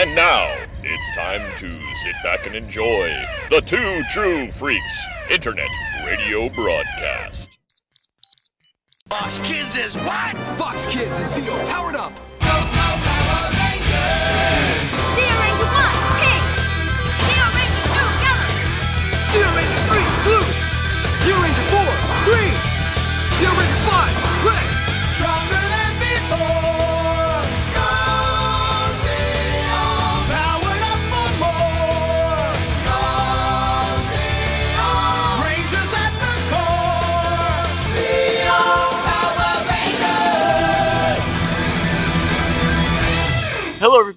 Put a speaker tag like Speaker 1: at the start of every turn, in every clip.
Speaker 1: And now, it's time to sit back and enjoy the Two True Freaks Internet Radio Broadcast.
Speaker 2: Fox Kids is what?
Speaker 3: Fox Kids and Zeo powered up.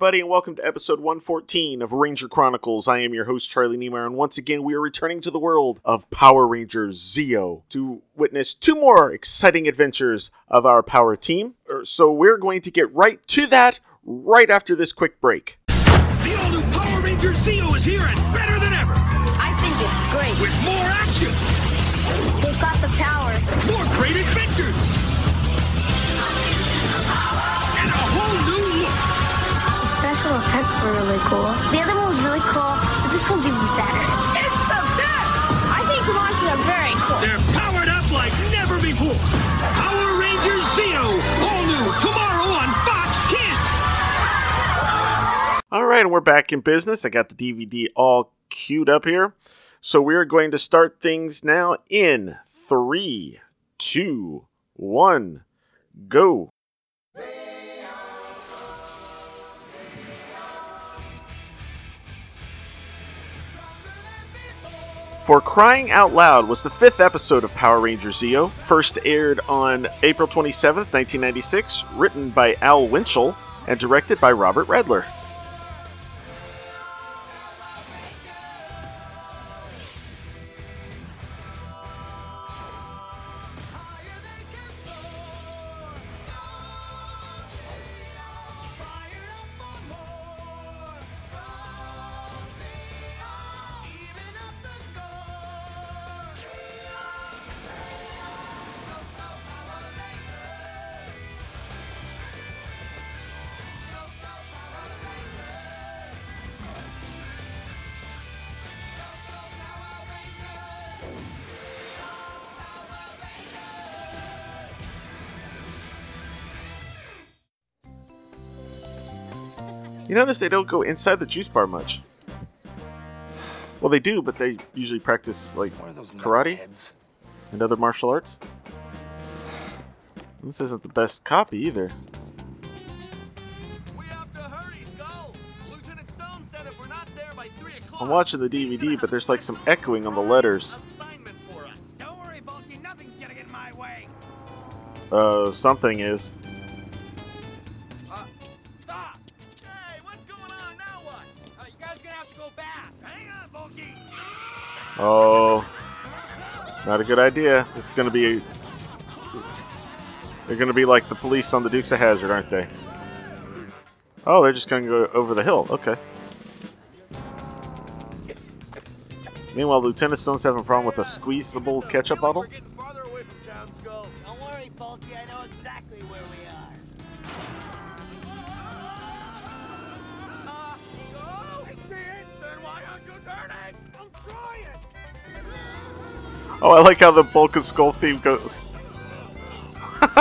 Speaker 4: Everybody, and welcome to episode 114 of Ranger Chronicles. I am your host, Charlie Niemeyer, and once again, we are returning to the world of Power Rangers Zeo to witness two more exciting adventures of our Power team. Er, So, we're going to get right to that right after this quick break.
Speaker 3: The all new Power Ranger Zeo is here and better than ever.
Speaker 5: I think it's great.
Speaker 3: With more
Speaker 5: were really cool. The other one was really cool, but this one's even better.
Speaker 3: It's the best.
Speaker 5: I think the monsters are very cool.
Speaker 3: They're powered up like never before. Power Rangers Zeo, all new tomorrow on Fox Kids.
Speaker 4: All right, and we're back in business. I got the DVD all queued up here. So, we're going to start things now in three, two, one, go. For Crying Out Loud was the fifth episode of Power Rangers Zeo, first aired on April 27, 1996, written by Al Winchell and directed by Robert Radler. You notice they don't go inside the juice bar much. Well, they do, but they usually practice like
Speaker 2: What are those
Speaker 4: karate
Speaker 2: knuckleheads?
Speaker 4: and other martial arts. This isn't the best copy either.
Speaker 6: We have to hurry, Skull. Lieutenant Stone said if we're not there by three o'clock,
Speaker 4: I'm watching the DVD, but there's like some echoing on the letters.
Speaker 6: assignment for us.
Speaker 2: Don't worry, Bulky. Nothing's getting in my way.
Speaker 4: Uh, something is. Oh, not a good idea. This is gonna be. They're gonna be like the police on the Dukes of Hazzard, aren't they? Oh, they're just gonna go over the hill. Okay. Meanwhile, Lieutenant Stone's having a problem with a squeezable ketchup bottle.
Speaker 6: Oh, I
Speaker 4: like how the bulk of skull theme goes.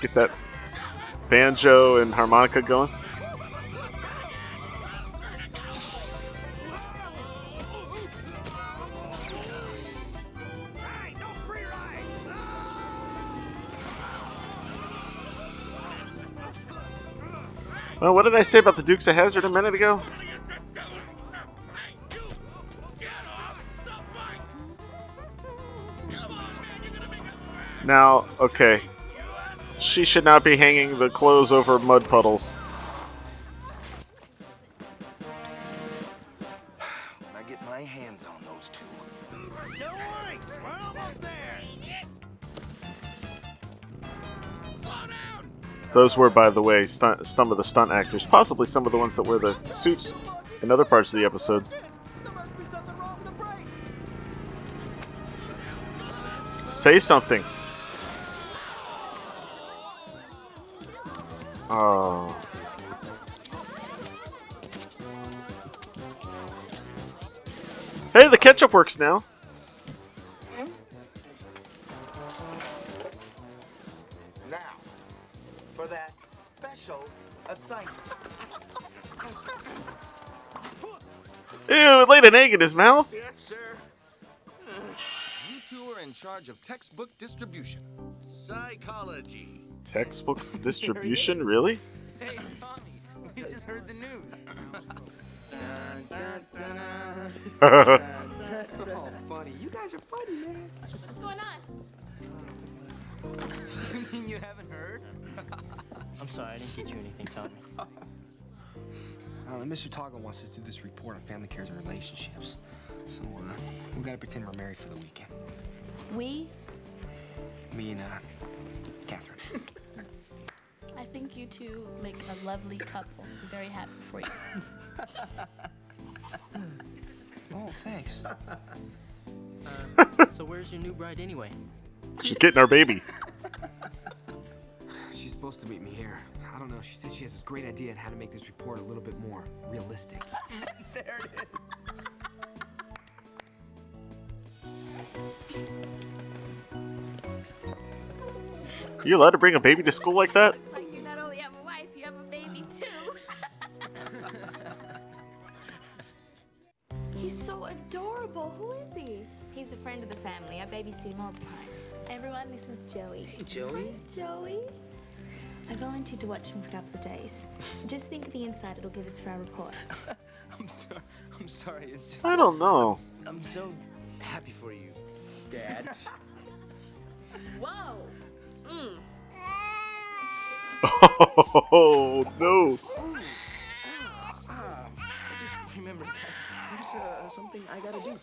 Speaker 4: Get that banjo and harmonica going. Well, what did I say about the Dukes of Hazzard a minute ago? Now, okay. She should not be hanging the clothes over mud puddles.
Speaker 2: When I get my hands on those two. Don't worry. We're almost there.
Speaker 4: Those were, by the way, stunt, some of the stunt actors, possibly some of the ones that wear the suits in other parts of the episode. Say must Hey, works now.
Speaker 6: Now, for that special assignment.
Speaker 4: Ew, it laid an egg in his mouth.
Speaker 6: Yes, sir. You two are in charge of textbook distribution. Psychology.
Speaker 4: Textbooks distribution, really?
Speaker 3: Hey, Tommy, we just heard the news. funny. You guys are funny, man.
Speaker 7: What's going on?
Speaker 3: You mean you haven't heard?
Speaker 8: I'm sorry, I didn't get you anything, Tommy.
Speaker 9: Uh, Mr. Toggle wants us to do this report on family cares and relationships. So, uh, we gotta pretend we're married for the weekend.
Speaker 10: We,
Speaker 9: Me and, uh, Catherine.
Speaker 10: I think you two make a lovely couple. I'm very happy for you.
Speaker 9: oh, thanks.
Speaker 8: Uh, so where's your new bride anyway?
Speaker 4: She's getting our baby.
Speaker 9: She's supposed to meet me here. I don't know. She said she has this great idea on how to make this report a little bit more realistic.
Speaker 3: there it is.
Speaker 4: Are you allowed to bring a baby to school like that?
Speaker 7: Family. I all the time.
Speaker 10: Everyone, this is Joey.
Speaker 8: Hey, Joey.
Speaker 10: Joey. I volunteered to watch him for a couple of days. Just think of the insight it'll give us for our report.
Speaker 3: I'm sorry. I'm sorry. It's just.
Speaker 4: I don't know.
Speaker 8: I'm so happy for you, Dad.
Speaker 10: Whoa! Mm.
Speaker 4: Oh no! Ah, ah.
Speaker 8: I just remembered there's uh, something I gotta do.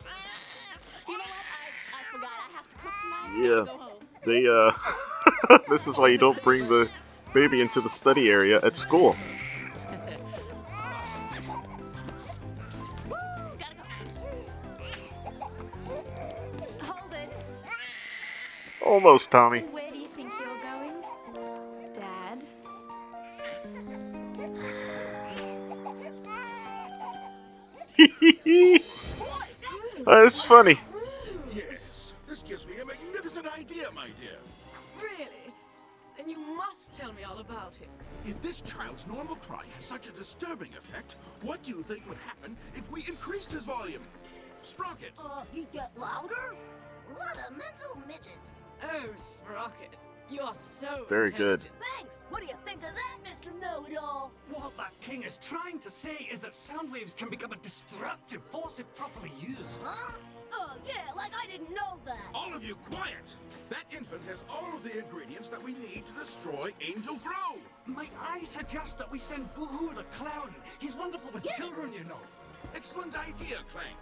Speaker 10: You know what? I, I forgot. I have to cook tonight.
Speaker 4: Yeah.
Speaker 10: Go home.
Speaker 4: They uh, this is why you don't bring the baby into the study area at school.
Speaker 10: Woo! Gotta go. Hold it.
Speaker 4: Almost, Tommy.
Speaker 10: Where do you think you're going? Dad?
Speaker 4: That's funny.
Speaker 11: If this child's normal cry has such a disturbing effect, what do you think would happen if we increased his volume? Sprocket!
Speaker 12: Uh, he'd get louder?
Speaker 7: What a mental midget.
Speaker 12: Oh, Sprocket. You're so
Speaker 4: Very good.
Speaker 12: Thanks. What do you think of that, Mr. Know-It-All?
Speaker 13: What that king is trying to say is that sound waves can become a destructive force if properly used.
Speaker 12: Huh? Oh, yeah, like I didn't know that.
Speaker 11: All of you quiet! That infant has all of the ingredients that we need to destroy Angel Grove!
Speaker 13: Might I suggest that we send Boohoo the clown? He's wonderful with children, you know.
Speaker 11: Excellent idea, Klank.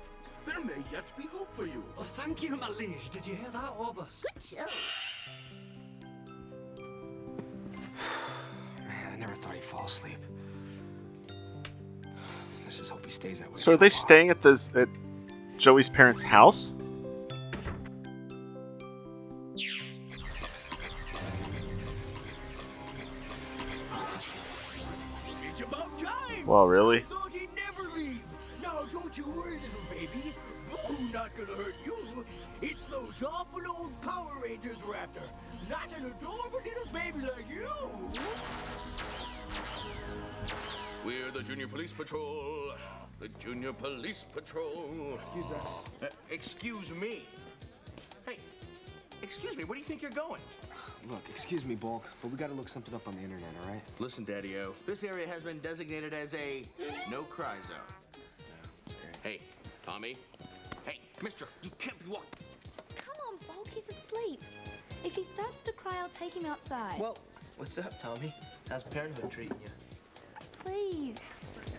Speaker 11: There may yet be hope for you.
Speaker 13: Well, thank you, Malige. Did you hear that, Orbus?
Speaker 7: Good show.
Speaker 9: Man, I never thought he'd fall asleep. Let's just hope he stays that way.
Speaker 4: So are they staying at this at Joey's parents' house?
Speaker 11: It's about time!
Speaker 4: Well, really?
Speaker 11: Now don't you worry, little baby. Boo not gonna hurt you. It's those awful old Power Rangers we're after. Not an adorable little baby like you.
Speaker 1: We're the Junior Police Patrol. The Junior Police Patrol.
Speaker 6: Excuse us. Uh, excuse me. Hey, excuse me, where do you think you're going?
Speaker 9: Look, excuse me, Bulk, but we gotta look something up on the internet, all right?
Speaker 6: Listen, Daddy-O, this area has been designated as a no-cry zone.
Speaker 1: Hey, Tommy.
Speaker 6: Hey, mister, you can't be walking.
Speaker 10: Come on, Bulk. He's asleep. If he starts to cry, I'll take him outside.
Speaker 8: Well, what's up, Tommy? How's parenthood treating you?
Speaker 10: Please.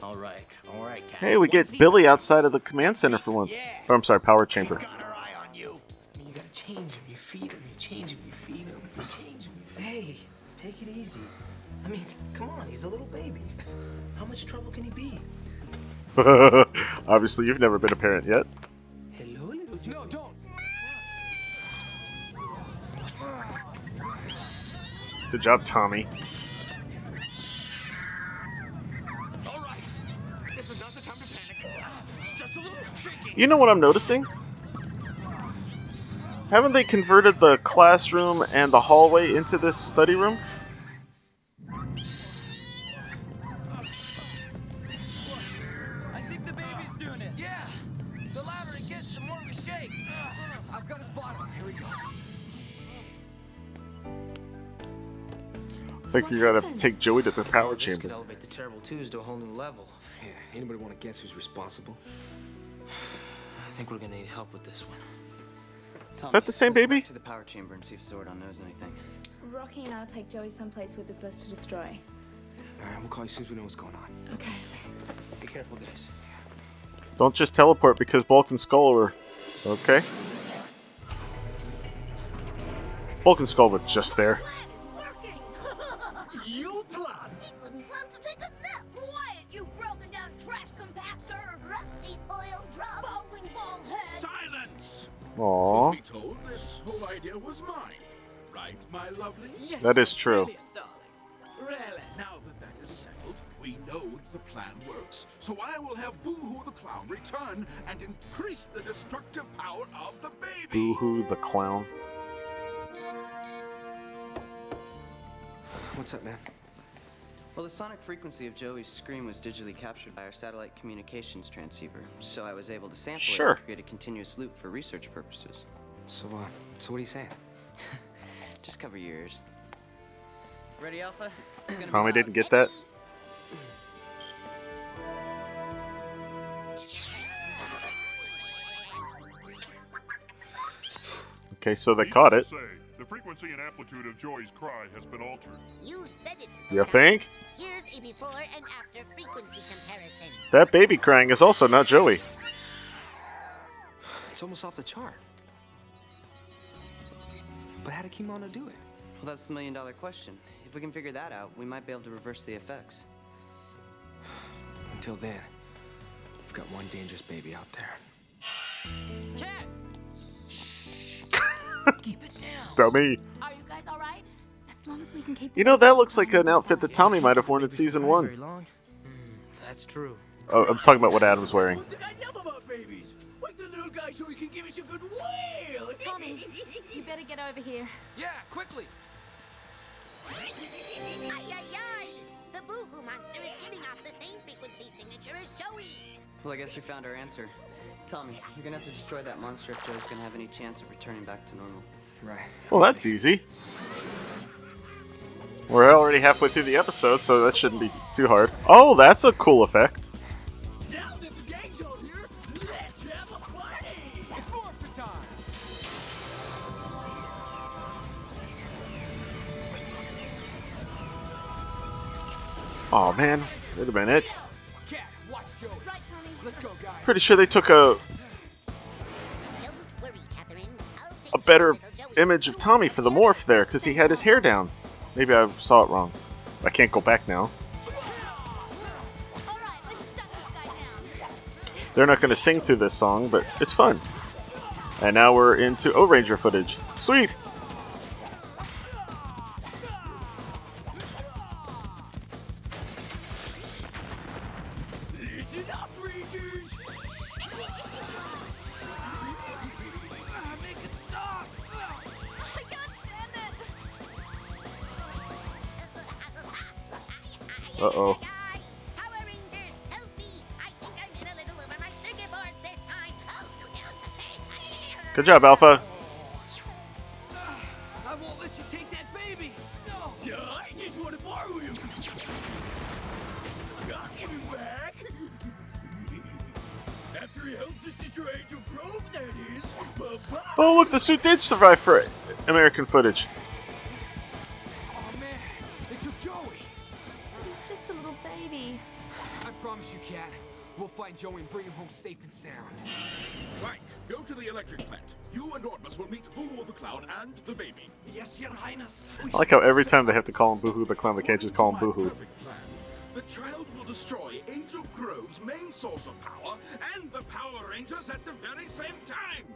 Speaker 8: All right, all right, Kat.
Speaker 4: Hey, we get Billy outside of the command center for once. Or oh, I'm sorry, power chamber.
Speaker 11: Got our eye on you.
Speaker 8: I mean, you gotta change him. You feed him. You change him. You feed him. You change him. You hey, take it easy. I mean, come on. He's a little baby. How much trouble can he be?
Speaker 4: Obviously, you've never been a parent yet.
Speaker 8: Hello, little Joey.
Speaker 9: No, don't!
Speaker 4: Good job, Tommy.
Speaker 6: All right, this This is not the time to panic. It's just a little shaking.
Speaker 4: You know what I'm noticing? Haven't they converted the classroom and the hallway into this study room?
Speaker 3: I think the baby's doing it. Yeah. The louder it gets, the more we shake.
Speaker 9: I've got a spot. Here we go.
Speaker 4: I think you're gonna have to take Joey to the power
Speaker 8: This could
Speaker 4: chamber.
Speaker 8: elevate the terrible twos to a whole new level.
Speaker 9: Yeah, anybody want to guess who's responsible?
Speaker 8: I think we're gonna need help with this one.
Speaker 4: Is that the same
Speaker 14: let's
Speaker 4: baby?
Speaker 14: to the power chamber and see if Zordon knows anything.
Speaker 10: Rocky and I'll take Joey someplace with this list to destroy.
Speaker 9: All right, we'll call you as soon as we know what's going on.
Speaker 10: Okay.
Speaker 8: Be careful, guys.
Speaker 4: Don't just teleport because Bulk and Skull were. Okay. Bulk and Skull were just there.
Speaker 11: Silence.
Speaker 4: Aww.
Speaker 11: Be told this whole idea was mine. Right, my lovely?
Speaker 12: Yes,
Speaker 4: That is true.
Speaker 12: Really.
Speaker 11: Now that that is settled, we know the plan works. So I will have Boo-Hoo the Clown return and increase the destructive power of the baby.
Speaker 4: Boo hoo the clown.
Speaker 9: What's up, man?
Speaker 14: Well, the sonic frequency of Joey's scream was digitally captured by our satellite communications transceiver, so I was able to sample it
Speaker 4: Sure.
Speaker 14: and create a continuous loop for research purposes.
Speaker 9: So, uh, so what are you saying?
Speaker 14: Just cover your ears. Ready, Alpha? It's
Speaker 4: Tommy didn't get that. Okay, so they caught it.
Speaker 15: Frequency and amplitude of Joey's cry has been altered.
Speaker 7: You said it.
Speaker 4: You think?
Speaker 7: Here's a before and after frequency comparison.
Speaker 4: That baby crying is also not Joey.
Speaker 9: It's almost off the chart. But how did King Mondo do it?
Speaker 14: Well, that's the million dollar question. If we can figure that out, we might be able to reverse the effects.
Speaker 9: Until then, we've got one dangerous baby out there.
Speaker 3: Kat!
Speaker 4: Dummy.
Speaker 10: Are you guys all right? As long as we can keep.
Speaker 4: You know, that looks like an outfit that Tommy might have worn in season one.
Speaker 8: long. Hmm, that's true.
Speaker 4: Oh, I'm talking about what Adam's wearing.
Speaker 11: What did I yell about babies? Wake the little guy so he can give us a good wail.
Speaker 10: Tommy, you better get over here.
Speaker 3: Yeah, quickly.
Speaker 7: Ay ay ay! The Boo-Hoo monster is giving off the same frequency signature as Joey.
Speaker 14: Well, I guess we found our answer. Tommy, you're gonna have to destroy that monster if Joe's gonna have any chance of returning back to normal.
Speaker 9: Right.
Speaker 4: Well, that's easy. We're already halfway through the episode, so that shouldn't be too hard. Oh, that's a cool effect.
Speaker 11: Now that the gang's all here, let's have a party.
Speaker 3: It's morphin' time.
Speaker 4: Oh man, wait a minute. Pretty sure they took a, a better image of Tommy for the morph there, because he had his hair down. Maybe I saw it wrong. I can't go back now. They're not going to sing through this song, but it's fun. And now we're into Ohranger footage. Sweet! Good job, Alpha.
Speaker 3: I won't let you take that baby. No.
Speaker 11: Yeah, I just want to borrow him. I'll give him back. After he helps us destroy Angel Grove, that is. Bye-bye.
Speaker 4: Oh, look, the suit did survive for it. American footage.
Speaker 3: Oh man, they took Joey.
Speaker 10: He's just a little baby.
Speaker 3: I promise you, Kat. We'll find Joey and bring him home safe and sound.
Speaker 11: Klank, go to the electric plant. You and Orbus will meet Boo the Clown and the baby.
Speaker 3: Yes, Your Highness.
Speaker 4: I like how every time they have to call him Boohoo the Clown, they can't just call him Boo Hoo.
Speaker 11: Perfect plan. The child will destroy Angel Grove's main source of power and the Power Rangers at the very same time.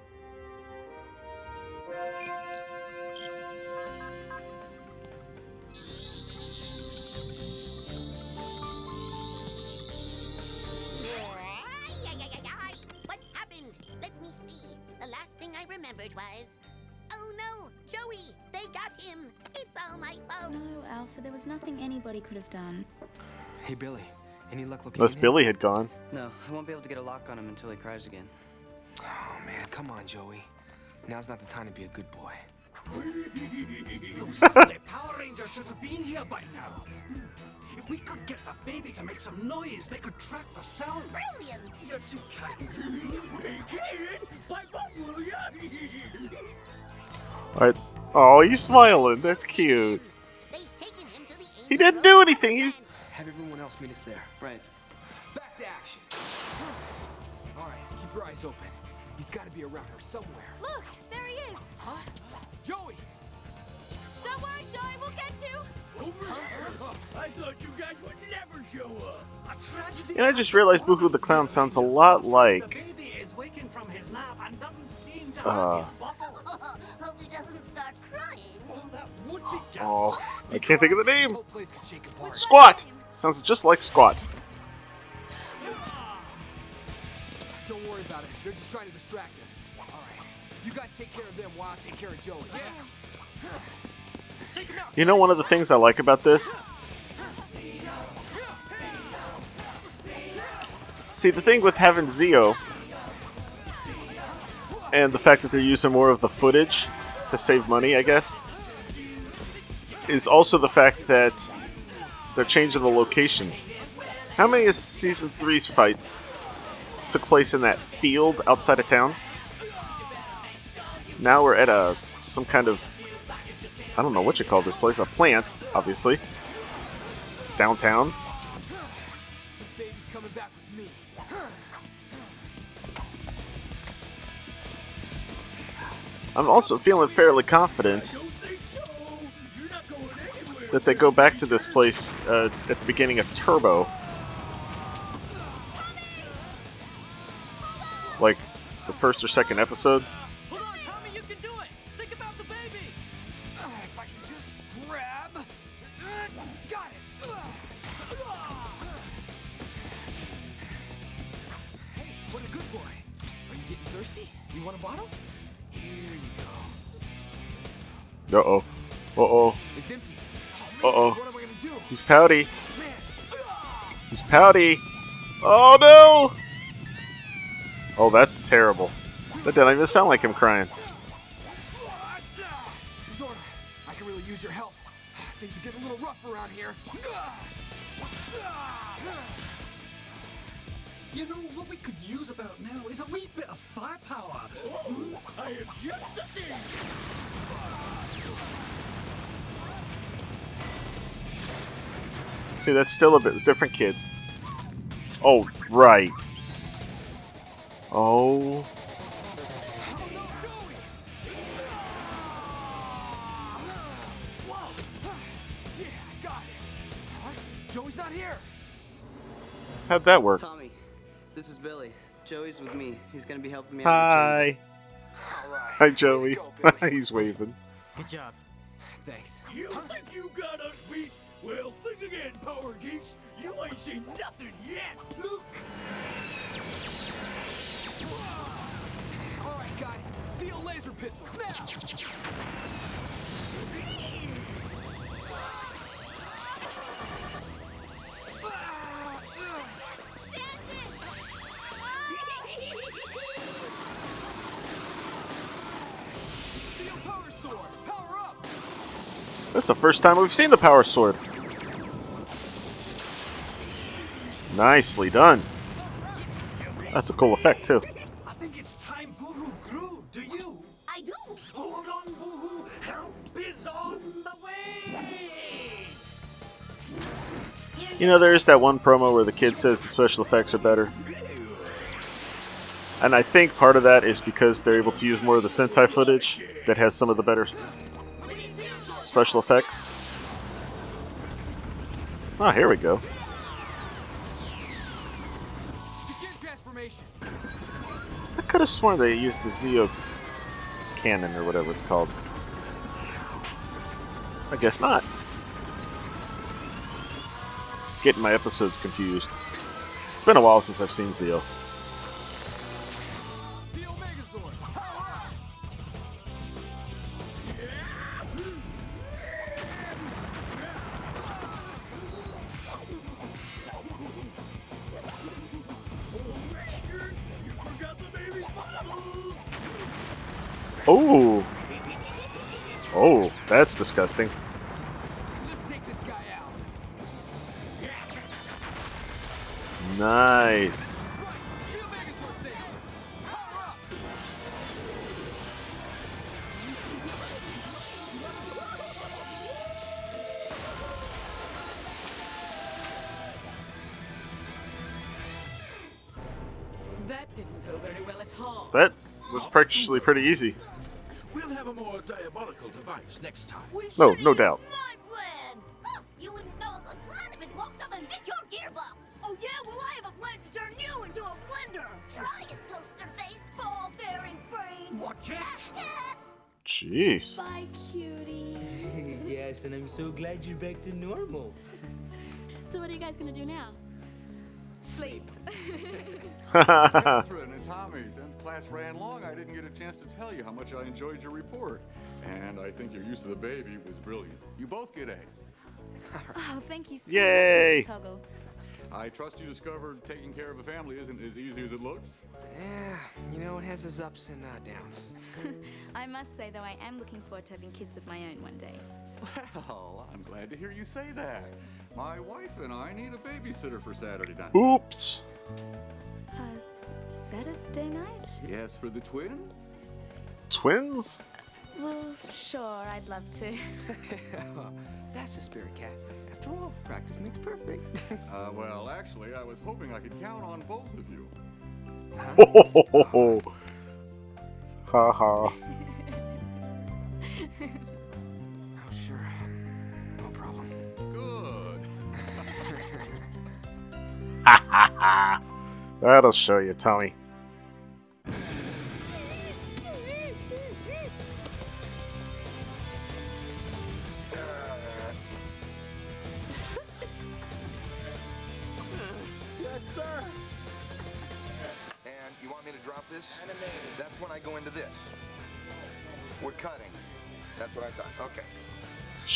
Speaker 7: remembered was, oh no, Joey, they got him. It's all my fault.
Speaker 10: No, Alpha, there was nothing anybody could have done.
Speaker 3: Hey, Billy, any luck looking?
Speaker 4: Unless Billy had gone.
Speaker 14: No, I won't be able to get a lock on him until he cries again.
Speaker 3: Oh man, come on, Joey. Now's not the time to be a good boy.
Speaker 13: you silly Power Ranger should have been here by now. If we could get the baby to make some noise, they could track the sound.
Speaker 7: Brilliant.
Speaker 13: You're too kind. Hey, kid, pipe up, will ya?
Speaker 4: Alright. Oh, he's smiling. That's cute. He didn't do anything. He's
Speaker 3: Have everyone else meet us there.
Speaker 14: Right.
Speaker 3: Back to action. All right, keep your eyes open. He's got to be around here somewhere.
Speaker 12: Look, there he is.
Speaker 3: Huh? Joey!
Speaker 12: Don't worry, Joey, we'll get you.
Speaker 13: Over here? I thought you guys would never show up. A tragedy.
Speaker 4: And I just realized Boo Hoo the Clown sounds a lot like.
Speaker 13: baby is waking from his nap and doesn't seem to
Speaker 4: Uh,
Speaker 13: his bubble.
Speaker 7: Hope he doesn't start crying.
Speaker 13: Oh, that would be
Speaker 4: oh, I can't think of the name.
Speaker 3: Whole place could shake apart.
Speaker 4: Squat! Sounds just like Squat.
Speaker 3: Don't worry about it. They're just trying to distract us. All right. You guys take care of them while I take care of Joey. Yeah.
Speaker 4: You know, one of the things I like about this? See, the thing with having Zeo and the fact that they're using more of the footage to save money, I guess, is also the fact that they're changing the locations. How many of season three's fights took place in that field outside of town? Now we're at a some kind of I don't know what you call this place, a plant, obviously. Downtown. I'm also feeling fairly confident that they go back to this place uh, at the beginning of Turbo. Like the first or second episode. Pouty. He's pouty. Oh no! Oh, that's terrible. That doesn't even sound like him crying. Still a bit different kid. Oh, right. Oh.
Speaker 3: Yeah, I got it. Huh? Joey's not here.
Speaker 4: How'd that work?
Speaker 14: Tommy, this is Billy. Joey's with me. He's gonna be helping me out. with the
Speaker 4: Hi. Hi, Joey. He's waving.
Speaker 16: Good job.
Speaker 3: Thanks.
Speaker 13: You think you got us beat? Well, think again, Power Geeks. You ain't seen nothing yet. Look.
Speaker 3: All right, guys. Zeo laser pistols now. Zeo power sword. Power up.
Speaker 4: This is the first time we've seen the power sword. Nicely done. That's a cool effect, too.
Speaker 13: I think it's time Boo-Hoo grew. Do you?
Speaker 7: I do.
Speaker 13: Hold on, Boo-Hoo. Help is on the way.
Speaker 4: You know, there's that one promo where the kid says the special effects are better. And I think part of that is because they're able to use more of the Sentai footage that has some of the better special effects. Oh, here we go. Could have sworn they used the Zeo cannon or whatever it's called. I guess not. Getting my episodes confused. It's been a while since I've seen Zeo. That's disgusting. Nice.
Speaker 12: That didn't go very well at all.
Speaker 4: That was actually pretty easy.
Speaker 6: Device next time.
Speaker 4: No, no doubt.
Speaker 7: My plan! Huh, you wouldn't know a good plan if it walked up and bit your gearbox! Oh yeah? Well, I have a plan to turn you into a blender! Try it, toaster face! Ball bearing brain!
Speaker 6: Watch it!
Speaker 4: Jeez.
Speaker 8: Bye, cutie. yes, and I'm so glad you're back to normal.
Speaker 10: So what are you guys gonna do now?
Speaker 12: Sleep.
Speaker 17: Catherine and Tommy, since class ran long, I didn't get a chance to tell you how much I enjoyed your report. And I think your use of the baby was brilliant. You both get A's.
Speaker 10: Oh, thank you so
Speaker 4: Yay.
Speaker 10: much, Mr. Toggle.
Speaker 17: I trust you discovered taking care of a family isn't as easy as it looks.
Speaker 9: Yeah, you know, it has its ups and uh, downs.
Speaker 10: I must say, though, I am looking forward to having kids of my own one day.
Speaker 17: Well, I'm glad to hear you say that. My wife and I need a babysitter for Saturday night.
Speaker 4: Oops.
Speaker 10: Uh, Saturday night?
Speaker 17: Yes, for the twins?
Speaker 4: Twins?
Speaker 10: Well, sure, I'd love to.
Speaker 9: That's the spirit, Kat. After all, practice makes perfect.
Speaker 17: Uh, well, actually, I was hoping I could count on both of you.
Speaker 4: Oh, ha ha.
Speaker 9: oh, sure. No problem.
Speaker 17: Good.
Speaker 4: That'll show you, Tommy.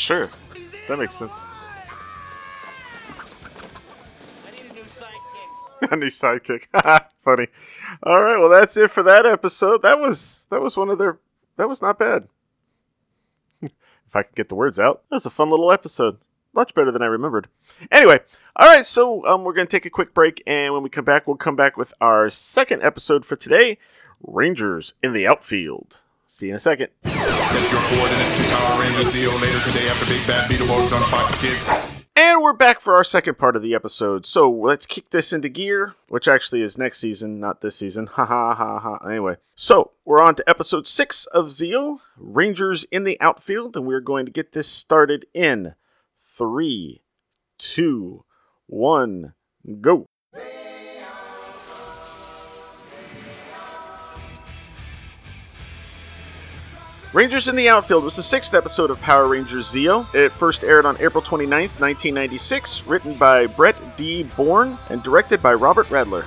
Speaker 4: Sure. That makes sense.
Speaker 3: A new sidekick.
Speaker 4: Funny. All right, well that's it for that episode. That was that was one of their that was not bad. if I could get the words out. That was a fun little episode. Much better than I remembered. Anyway, all right, so um, we're to take a quick break, and when we come back, we'll come back with our second episode for today Rangers in the Outfield. See you in a second.
Speaker 18: Set your coordinates to Power Rangers Zeo later today after Big Bad Beetleborgs on Fox Kids.
Speaker 4: And we're back for our second part of the episode. So let's kick this into gear, which actually is next season, not this season. Ha ha ha ha. Anyway, so we're on to episode six of Zeo Rangers in the Outfield, and we're going to get this started in three, two, one, go. Rangers in the Outfield was the sixth episode of Power Rangers Zeo. It first aired on April 29th, 1996, written by Brett D. Bourne and directed by Robert Radler.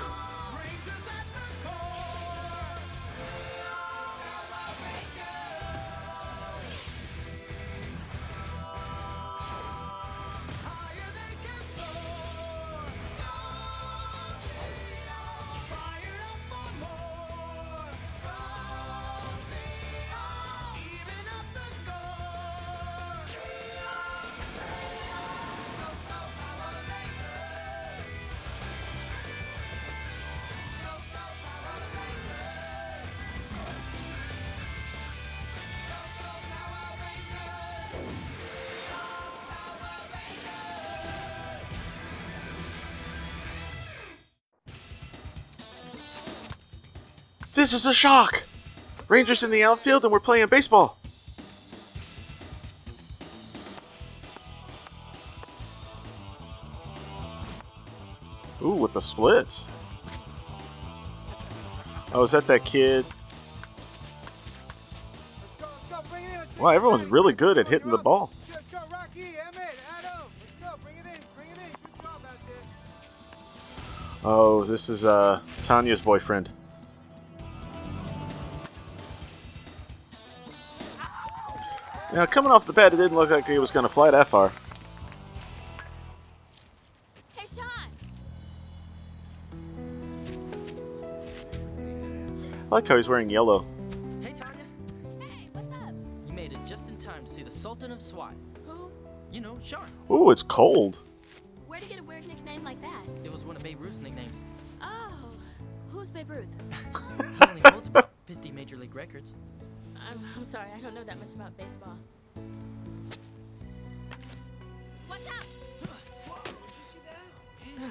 Speaker 4: This is a shock! Rangers in the outfield and we're playing baseball. Ooh, with the splits. Oh, is that that kid? Wow, everyone's really good at hitting the ball. Oh, this is uh Tanya's boyfriend. Now, coming off the bat, it didn't look like he was going to fly that far.
Speaker 10: Hey, Sean!
Speaker 4: I like how he's wearing yellow.
Speaker 8: Hey, Tanya.
Speaker 12: Hey, what's up?
Speaker 16: You made it just in time to see the Sultan of SWAT.
Speaker 12: Who?
Speaker 16: You know, Sean.
Speaker 4: Ooh, it's cold.
Speaker 12: Where'd he get a weird nickname like that?
Speaker 16: It was one of Babe Ruth's nicknames.
Speaker 12: Oh, who's Babe Ruth?
Speaker 16: He only holds about 50 major league records.
Speaker 12: I'm, I'm sorry, I don't know that much about baseball. Watch out!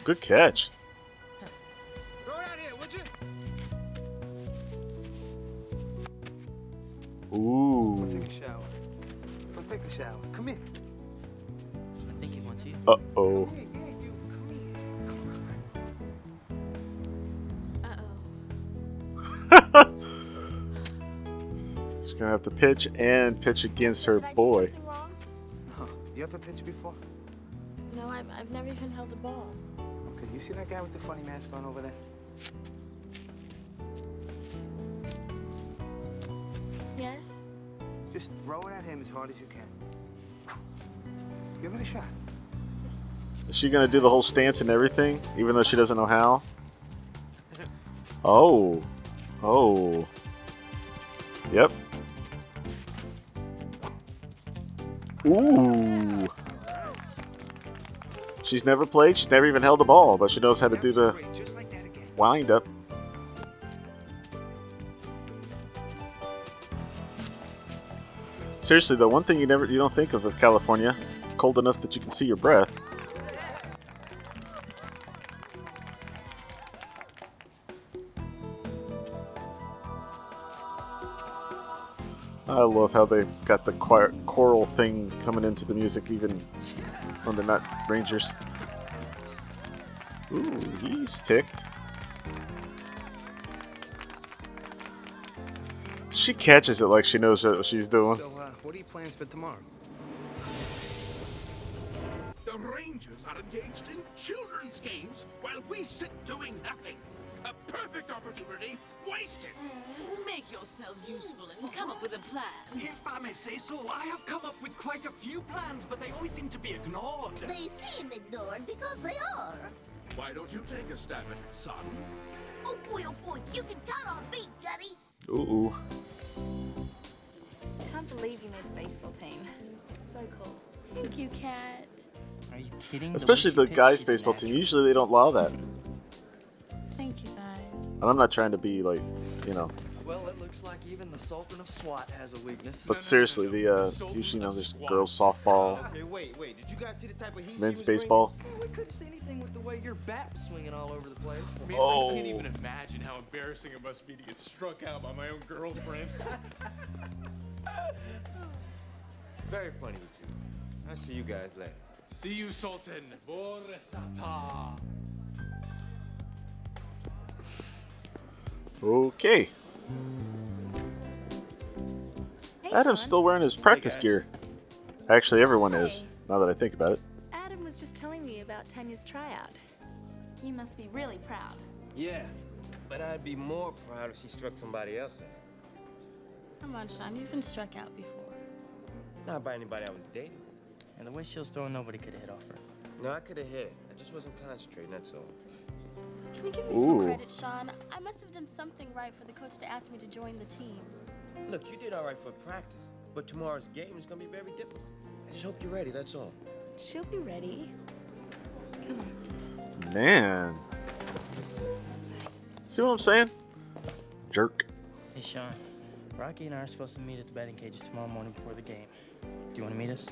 Speaker 4: Good catch.
Speaker 11: Throw it out here, would you?
Speaker 4: Ooh.
Speaker 8: Take a shower. Go take a shower. Come here.
Speaker 16: I think he wants you.
Speaker 4: Uh oh. Gonna have to pitch and pitch against her boy.
Speaker 8: Huh. You ever pitched before?
Speaker 10: No, I've, I've never even held a ball.
Speaker 8: Okay, you see that guy with the funny mask on over there?
Speaker 10: Yes?
Speaker 8: Just throw it at him as hard as you can. Give it a shot.
Speaker 4: Is she gonna do the whole stance and everything, even though she doesn't know how? Oh. Oh. Ooh. She's never played, she's never even held a ball, but she knows how to do the wind up. Seriously though, one thing you never you don't think of with California, cold enough that you can see your breath. Love how they got the choir, choral thing coming into the music even when they're not Rangers. Ooh, he's ticked. She catches it like she knows what she's doing.
Speaker 8: So, uh, what are your plans for tomorrow?
Speaker 6: The Rangers are engaged in children's games while we sit doing nothing. A perfect opportunity wasted.
Speaker 12: Make yourselves useful and come up with a plan.
Speaker 19: If I may say so, I have come up with quite a few plans, but they always seem to be ignored.
Speaker 7: They seem ignored because they are.
Speaker 6: Why don't you take a stab at it, son?
Speaker 7: Oh boy, oh boy, you can count on me, Daddy.
Speaker 4: Ooh.
Speaker 10: Can't believe you made the baseball team. It's so cool. Thank you, Kat.
Speaker 16: Are you kidding? Me?
Speaker 4: Especially the guys' baseball team. Usually they don't allow that.
Speaker 10: Thank you, guys.
Speaker 4: And I'm not trying to be like, you know.
Speaker 2: Well, it looks like even the Sultan of SWAT has a weakness.
Speaker 4: But seriously, the uh, usually you know there's girls softball,
Speaker 2: Okay, wait, wait. Did you guys see the type of heat
Speaker 4: men's
Speaker 2: was bringing?
Speaker 4: baseball.
Speaker 2: We couldn't see anything with the way your bat's swinging all over the place.
Speaker 20: I mean,
Speaker 4: Oh.
Speaker 20: I can't even imagine how embarrassing it must be to get struck out by my own girlfriend.
Speaker 2: Very funny, you two. I'll see you guys later.
Speaker 20: See you, Sultan. Borisata.
Speaker 4: Okay.
Speaker 10: Hey,
Speaker 4: Adam's
Speaker 10: Sean.
Speaker 4: still wearing his practice
Speaker 10: guys.
Speaker 4: gear. Actually, everyone is. Now that I think about it.
Speaker 10: Adam was just telling me about Tanya's tryout. You must be really proud.
Speaker 2: Yeah, but I'd be more proud if she struck somebody else out.
Speaker 12: Come on, Sean, you've been struck out before.
Speaker 2: Not by anybody I was dating.
Speaker 16: And the way she was throwing, nobody could have hit off her.
Speaker 2: No, I could have hit. I just wasn't concentrating, that's all.
Speaker 12: Can you give me
Speaker 4: Ooh.
Speaker 12: some credit, Sean? I must have done something right for the coach to ask me to join the team.
Speaker 2: Look, you did all right for practice, but tomorrow's game is going to be very difficult. I just hope you're ready, that's all.
Speaker 10: She'll be ready. Come on.
Speaker 4: Man. See what I'm saying? Jerk.
Speaker 16: Hey, Sean. Rocky and I are supposed to meet at the batting cages tomorrow morning before the game. Do you want to meet us?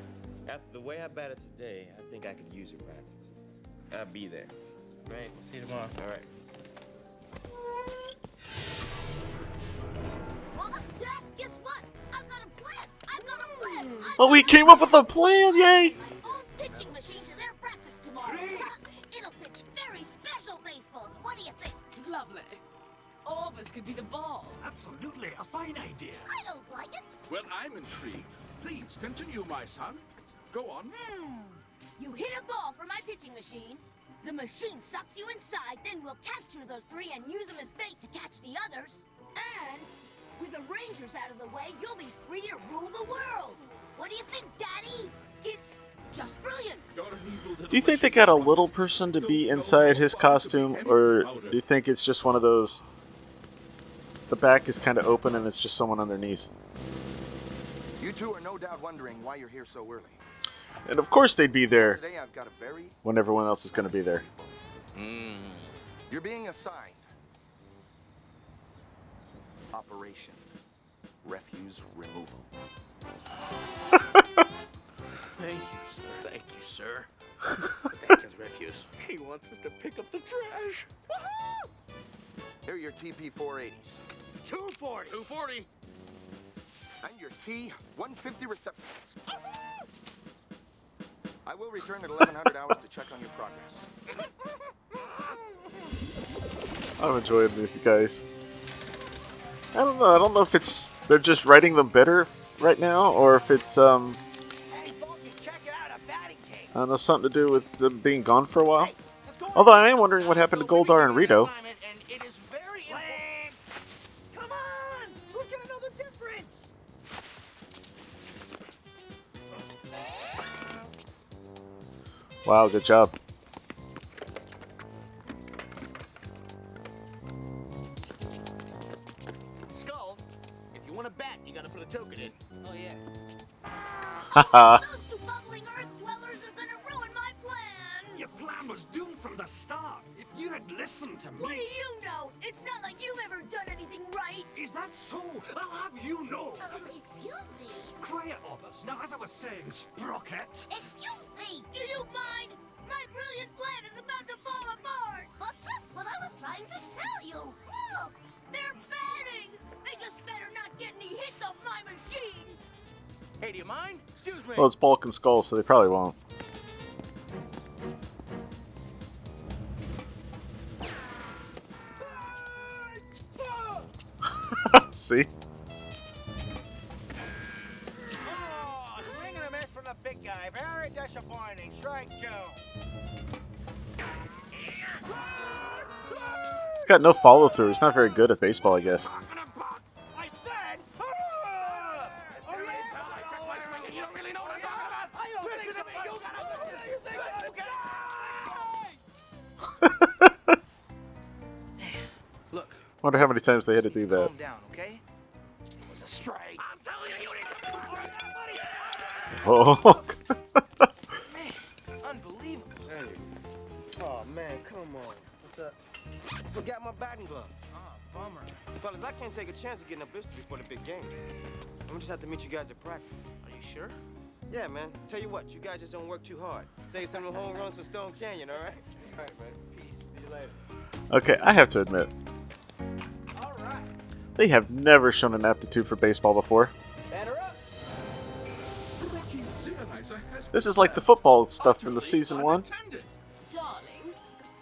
Speaker 2: After the way I batted today, I think I could use a practice. I'll be there.
Speaker 16: Great. We'll see you tomorrow.
Speaker 2: All right.
Speaker 7: Mom, Dad, guess what? I've got a plan. I've got a plan. I've
Speaker 4: Oh, we came up with a plan! Yay!
Speaker 7: My own pitching machine to their practice tomorrow. It'll pitch very special baseballs. What do you think?
Speaker 12: Lovely. All of us could be the ball.
Speaker 19: Absolutely, a fine idea.
Speaker 7: I don't like it.
Speaker 6: Well, I'm intrigued. Please continue, my son. Go on.
Speaker 7: Hmm. You hit a ball from my pitching machine. The machine sucks you inside, then we'll capture those three and use them as bait to catch the others. And with the Rangers out of the way, you'll be free to rule the world. What do you think, Daddy? It's just brilliant.
Speaker 4: Do you think they got a little person to be inside his costume, or do you think it's just one of those? The back is kind of open and it's just someone on their knees.
Speaker 21: You two are no doubt wondering why you're here so early.
Speaker 4: And of course they'd be there
Speaker 21: Today I've got a very
Speaker 4: when everyone else is going to be there. Mm.
Speaker 21: You're being assigned Operation Refuse Removal.
Speaker 6: Thank you, sir. Thank you, sir. Thank you, refuse. He wants us to pick up the trash.
Speaker 21: Here are your TP-480s.
Speaker 6: 240. 240.
Speaker 21: And your T-150 receptacles. I will return at 1100 hours to check on your progress.
Speaker 4: I'm enjoying these guys. I don't know. I don't know if it's they're just writing them better right now, or if it's um. I don't know something to do with them being gone for a while. Although I am wondering what happened to Goldar and Rito. Wow, good job.
Speaker 6: Skull, if you want to bet, you gotta put a token in. Oh, yeah.
Speaker 4: Haha. Well, it's Bulk and Skull, so they probably won't. See? He's got no follow through. He's not very good at baseball, I guess. Times they had to do that.
Speaker 11: Calm down, okay? It was a strike. I'm telling you, you need to.
Speaker 4: Oh,
Speaker 2: Unbelievable. Hey. Oh, man, come on. What's up? Forgot my batting glove.
Speaker 16: Ah, bummer.
Speaker 2: Fellas, I can't take a chance of getting a blister before the big game. I'm gonna just have to meet you guys at practice.
Speaker 16: Are you sure?
Speaker 2: Yeah, man. Tell you what, you guys just don't work too hard. Save some of the home runs for Stone Canyon, all right? All right, man. Peace. See you later.
Speaker 4: okay, I have to admit. They have never shown an aptitude for baseball before.
Speaker 6: Rocky Zeonizer has
Speaker 4: This is like the football stuff from the season one.
Speaker 12: Darling,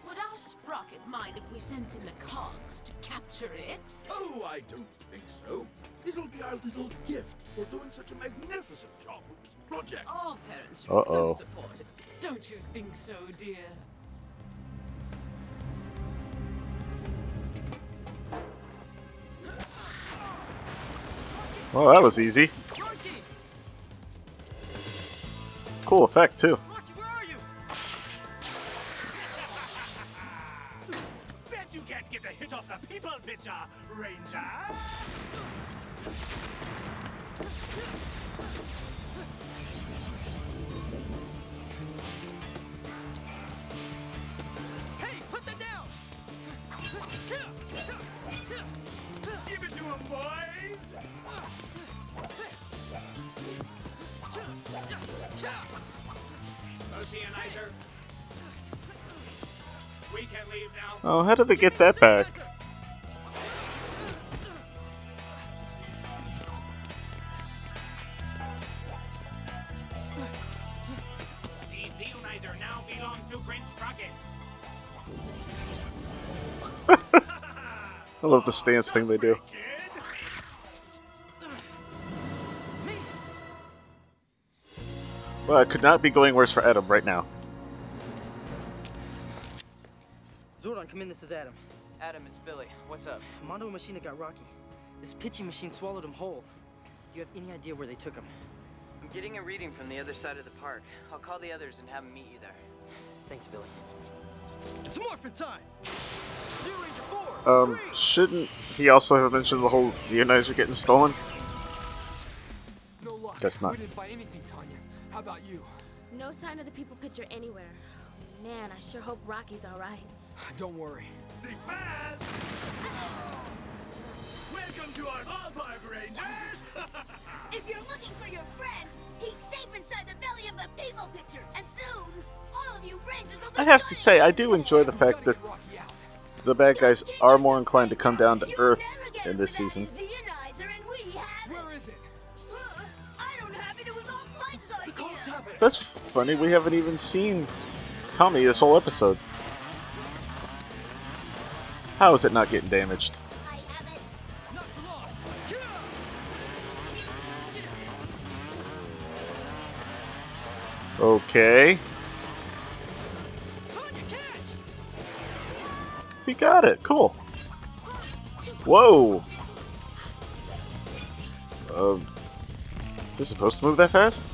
Speaker 12: would our sprocket mind if we sent in the cogs to capture it?
Speaker 6: Oh, I don't think so. It'll be our little gift for doing such a magnificent job with this project.
Speaker 12: All parents should
Speaker 4: Uh-oh.
Speaker 12: be so supportive. Don't you think so, dear?
Speaker 4: Well, that was easy. Cool effect, too.
Speaker 3: Hey, put that down!
Speaker 11: Him, boys!
Speaker 3: Zeonizer. We can leave now.
Speaker 4: Oh, how did they get that back?
Speaker 3: The Zeonizer now belongs to Prince Sprocket.
Speaker 4: I love the stance thing they do. Well, it could not be going worse for Adam right now.
Speaker 16: Zordon, come in. This is Adam.
Speaker 14: Adam, it's Billy. What's up?
Speaker 16: Mondo and Machina got Rocky. This pitching machine swallowed him whole. Do you have any idea where they took him?
Speaker 14: I'm getting a reading from the other side of the park. I'll call the others and have them meet you there.
Speaker 16: Thanks, Billy.
Speaker 13: It's morphin' time!
Speaker 4: Um, shouldn't he also have mentioned the whole Zeonizer getting stolen?
Speaker 11: No luck.
Speaker 4: Guess not.
Speaker 3: We didn't find anything, Tanya. How about you?
Speaker 12: No sign of the people pitcher anywhere. Man, I sure hope Rocky's all right.
Speaker 3: Don't worry.
Speaker 13: Think fast! Welcome to our ballpark, Rangers!
Speaker 7: If you're looking for your friend, he's safe inside the belly of the people pitcher, and soon, all of you Rangers will be
Speaker 4: I have to say, I do enjoy the fact that the bad guys are more inclined to come down to earth in this season. That's funny. We haven't even seen Tommy this whole episode. How is it not getting damaged? Okay. He got it. Cool. Whoa. Um, is this supposed to move that fast?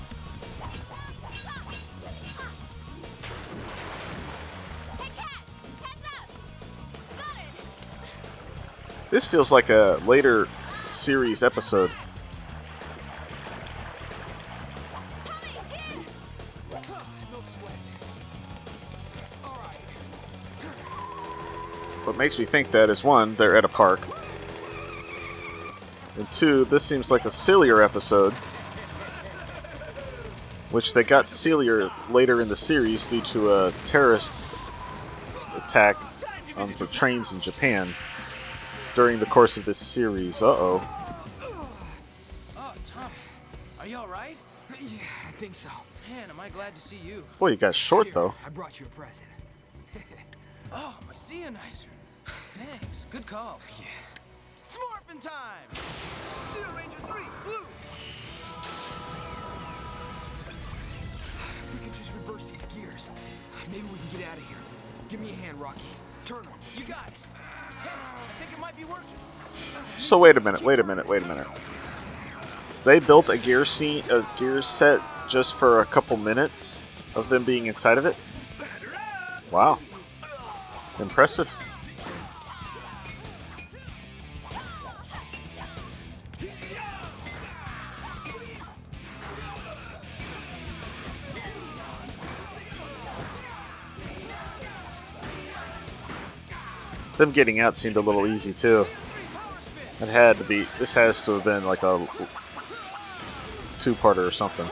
Speaker 4: This feels like a later series episode. What makes me think that is one, they're at a park. And two, this seems like a sillier episode. Which they got sillier later in the series due to a terrorist attack on the trains in Japan during the course of this series. Uh oh.
Speaker 16: Oh, Tommy, are you all right?
Speaker 3: Yeah, I think so.
Speaker 16: Man, am I glad to see you.
Speaker 4: Boy, you got short though.
Speaker 3: I brought you a present.
Speaker 16: Oh, my Zeonizer. Thanks. Good call. Yeah. It's morphin' time!
Speaker 3: Zeo Ranger 3, blue! We can just reverse these gears. Maybe we can get out of here. Give me a hand, Rocky. Turn them.
Speaker 16: You got it.
Speaker 4: So wait a minute, wait a minute, wait a minute. They built a gear scene, a gear set just for a couple minutes of them being inside of it. Wow, impressive. Them getting out seemed a little easy too. It had to be. This has to have been like a two-parter or something.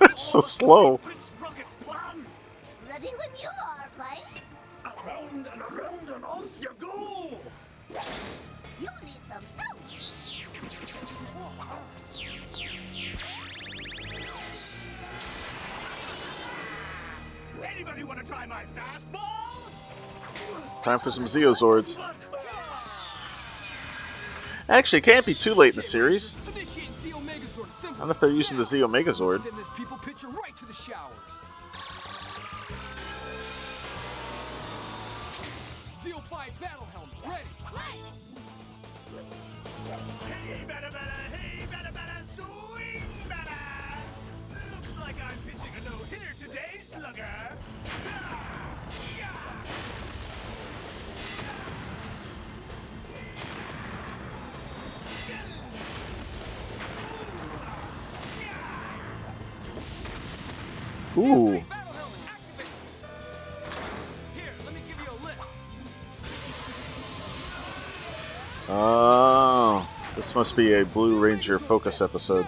Speaker 13: I
Speaker 4: so
Speaker 13: believe
Speaker 4: Time for some Zeozords. Actually, it can't be too late in the series.
Speaker 3: Z
Speaker 4: I don't know if they're using the Zeo Megazord.
Speaker 3: Send this people right to the showers. Zeo 5 battle ready.
Speaker 4: Ooh. Oh, this must be a Blue Ranger focus episode.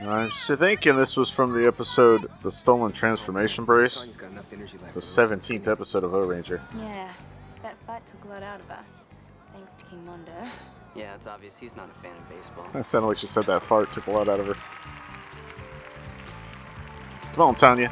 Speaker 12: Right,
Speaker 4: I'm thinking this was from the episode The Stolen Transformation Brace. It's the 17th episode of Ohranger.
Speaker 10: Yeah, that fight took a lot out of her. Thanks to King Mondo.
Speaker 14: Yeah, it's obvious he's not a fan of baseball.
Speaker 4: That sounded like she said that fart took a lot out of her. Come on, Tanya.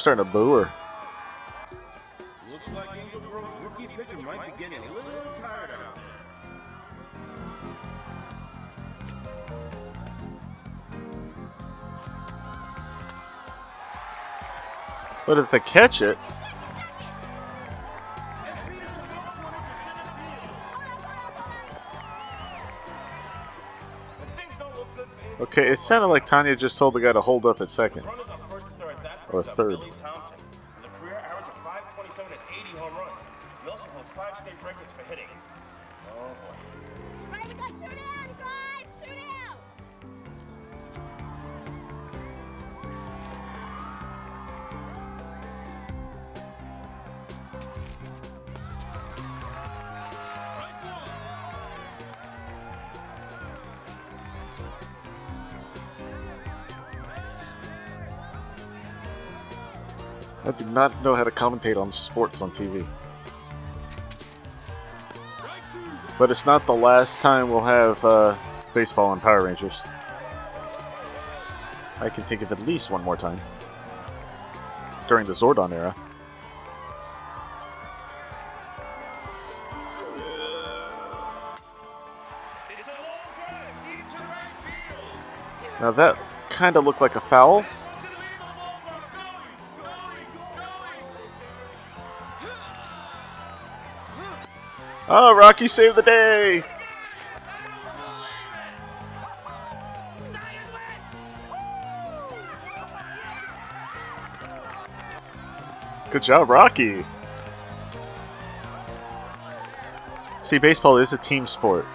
Speaker 4: Starting to boo her.
Speaker 22: Looks like Angel Grove's rookie pitcher might be getting a little tired out there.
Speaker 4: But if they catch it, okay, it sounded like Tanya just told the guy to hold up at second. Or third.
Speaker 22: Billy Thompson, with a career average of 527 and 80 home runs. He also holds five state records for hitting.
Speaker 4: Not know how to commentate on sports on TV. But it's not the last time we'll have uh, baseball and Power Rangers. I can think of at least one more time. During the Zordon era. Now that kind of looked like a foul. Oh, Rocky saved the day! Good job, Rocky. See, baseball is a team sport.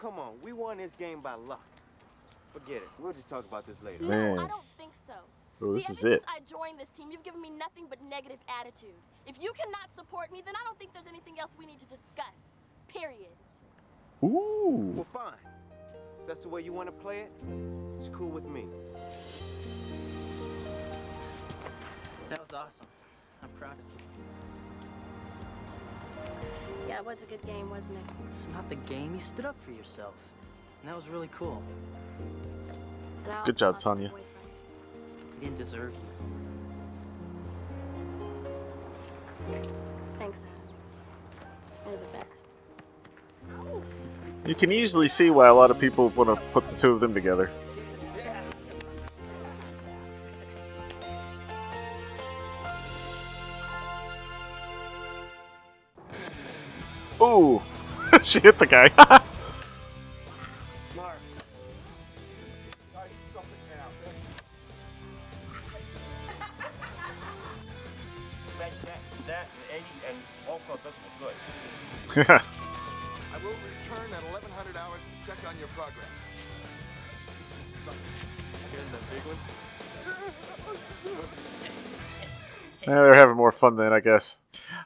Speaker 2: Come on. We won this game by luck. Forget it. We'll just talk about this later.
Speaker 4: Man.
Speaker 12: No, I don't think so.
Speaker 4: Oh, this
Speaker 12: See,
Speaker 4: is it.
Speaker 12: since I joined this team, you've given me nothing but negative attitude. If you cannot support me, then I don't think there's anything else we need to discuss. Period.
Speaker 4: Ooh.
Speaker 2: Well, fine. That's the way you want to play it. It's cool with me.
Speaker 16: That was awesome. I'm proud of you.
Speaker 12: Yeah, it was a good game, wasn't it?
Speaker 16: Not the game, you stood up for yourself. And that was really cool.
Speaker 4: Good job,
Speaker 12: lost my
Speaker 4: Tanya.
Speaker 12: boyfriend.
Speaker 16: He didn't deserve you.
Speaker 12: Thanks, Adam. You're the best.
Speaker 4: You can easily see why a lot of people want to put the two of them together. She hit the guy.
Speaker 22: That, that, that, and Eddie, and also it doesn't look good.
Speaker 21: I will return at 1100 hours to check on your progress.
Speaker 2: Here's the big one.
Speaker 4: Yeah, they're having more fun then, I guess.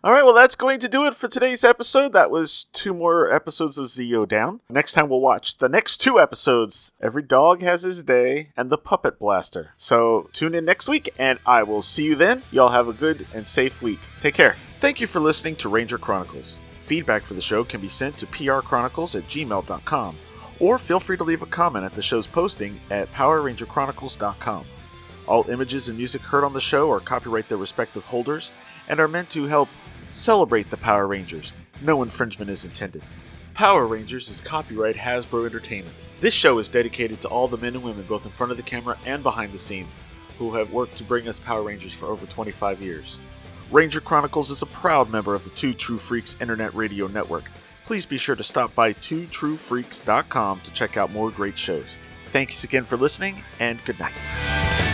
Speaker 4: All right, well, that's going to do it for today's episode. That was two more episodes of Zeo Down. Next time, we'll watch the next two episodes Every Dog Has His Day and The Puppet Blaster. So tune in next week, and I will see you then. Y'all have a good and safe week. Take care. Thank you for listening to Ranger Chronicles. Feedback for the show can be sent to prchronicles at gmail.com, or feel free to leave a comment at the show's posting at powerrangerchronicles.com. All images and music heard on the show are copyright their respective holders and are meant to help celebrate the Power Rangers. No infringement is intended. Power Rangers is copyright Hasbro Entertainment. This show is dedicated to all the men and women, both in front of the camera and behind the scenes, who have worked to bring us Power Rangers for over 25 years. Ranger Chronicles is a proud member of the Two True Freaks Internet Radio Network. Please be sure to stop by twotruefreaks.com to check out more great shows. Thanks again for listening, and good night.